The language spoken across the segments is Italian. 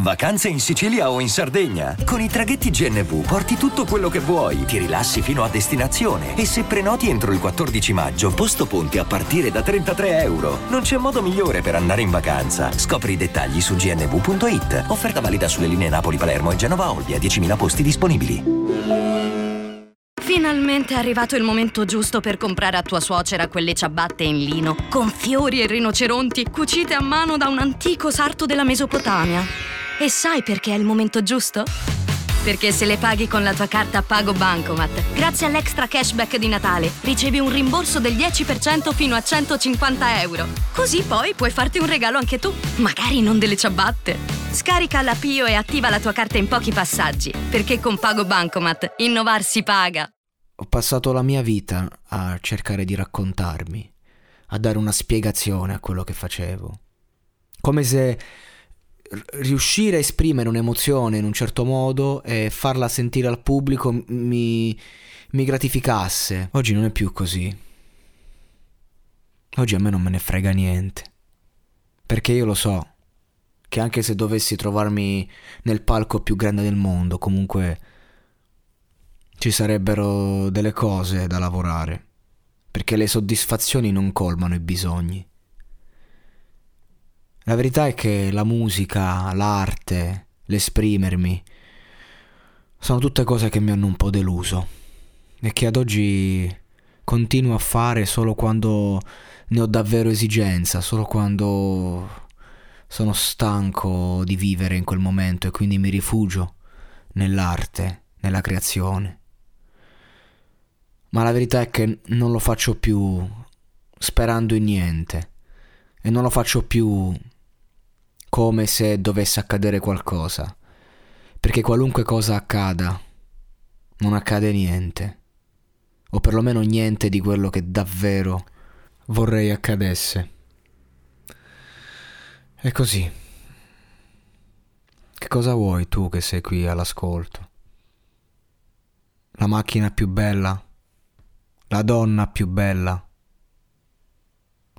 Vacanze in Sicilia o in Sardegna? Con i traghetti GNV porti tutto quello che vuoi, ti rilassi fino a destinazione e se prenoti entro il 14 maggio, posto ponti a partire da 33 euro. Non c'è modo migliore per andare in vacanza. Scopri i dettagli su gnv.it. Offerta valida sulle linee Napoli-Palermo e Genova-Olbia, 10.000 posti disponibili. Finalmente è arrivato il momento giusto per comprare a tua suocera quelle ciabatte in lino, con fiori e rinoceronti, cucite a mano da un antico sarto della Mesopotamia. E sai perché è il momento giusto? Perché se le paghi con la tua carta Pago Bancomat, grazie all'extra cashback di Natale, ricevi un rimborso del 10% fino a 150 euro. Così poi puoi farti un regalo anche tu, magari non delle ciabatte. Scarica la Pio e attiva la tua carta in pochi passaggi, perché con Pago Bancomat innovare si paga. Ho passato la mia vita a cercare di raccontarmi, a dare una spiegazione a quello che facevo. Come se riuscire a esprimere un'emozione in un certo modo e farla sentire al pubblico mi, mi gratificasse. Oggi non è più così. Oggi a me non me ne frega niente. Perché io lo so che anche se dovessi trovarmi nel palco più grande del mondo, comunque ci sarebbero delle cose da lavorare. Perché le soddisfazioni non colmano i bisogni. La verità è che la musica, l'arte, l'esprimermi, sono tutte cose che mi hanno un po' deluso e che ad oggi continuo a fare solo quando ne ho davvero esigenza, solo quando sono stanco di vivere in quel momento e quindi mi rifugio nell'arte, nella creazione. Ma la verità è che non lo faccio più sperando in niente e non lo faccio più come se dovesse accadere qualcosa, perché qualunque cosa accada, non accade niente, o perlomeno niente di quello che davvero vorrei accadesse. E così. Che cosa vuoi tu che sei qui all'ascolto? La macchina più bella? La donna più bella?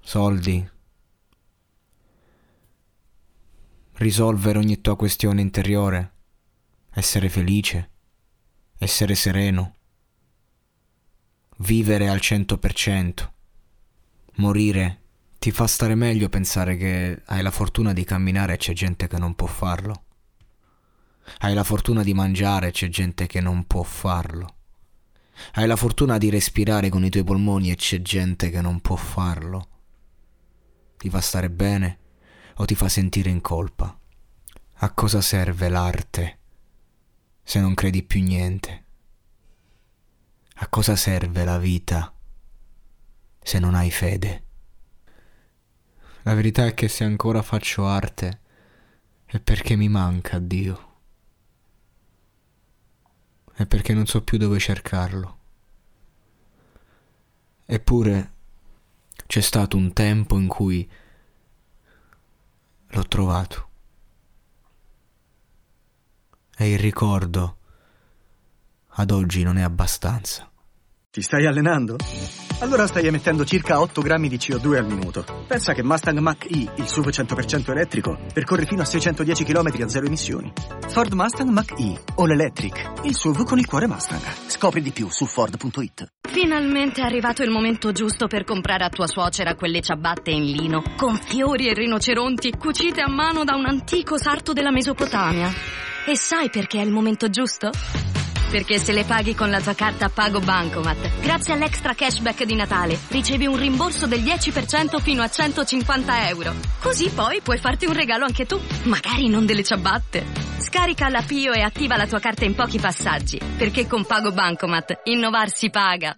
Soldi? Risolvere ogni tua questione interiore, essere felice, essere sereno, vivere al cento per cento, morire. Ti fa stare meglio pensare che hai la fortuna di camminare e c'è gente che non può farlo. Hai la fortuna di mangiare e c'è gente che non può farlo. Hai la fortuna di respirare con i tuoi polmoni e c'è gente che non può farlo. Ti fa stare bene o ti fa sentire in colpa? A cosa serve l'arte se non credi più niente? A cosa serve la vita se non hai fede? La verità è che se ancora faccio arte è perché mi manca Dio. È perché non so più dove cercarlo. Eppure c'è stato un tempo in cui trovato. E il ricordo ad oggi non è abbastanza. Ti stai allenando? Allora stai emettendo circa 8 grammi di CO2 al minuto. Pensa che Mustang Mach-E, il SUV 100% elettrico, percorre fino a 610 km a zero emissioni. Ford Mustang Mach-E, All Electric, il SUV con il cuore Mustang. Scopri di più su Ford.it. Finalmente è arrivato il momento giusto per comprare a tua suocera quelle ciabatte in lino, con fiori e rinoceronti, cucite a mano da un antico sarto della Mesopotamia. E sai perché è il momento giusto? Perché se le paghi con la tua carta Pago Bancomat, grazie all'extra cashback di Natale, ricevi un rimborso del 10% fino a 150 euro. Così poi puoi farti un regalo anche tu, magari non delle ciabatte. Scarica la Pio e attiva la tua carta in pochi passaggi, perché con Pago Bancomat innovarsi paga.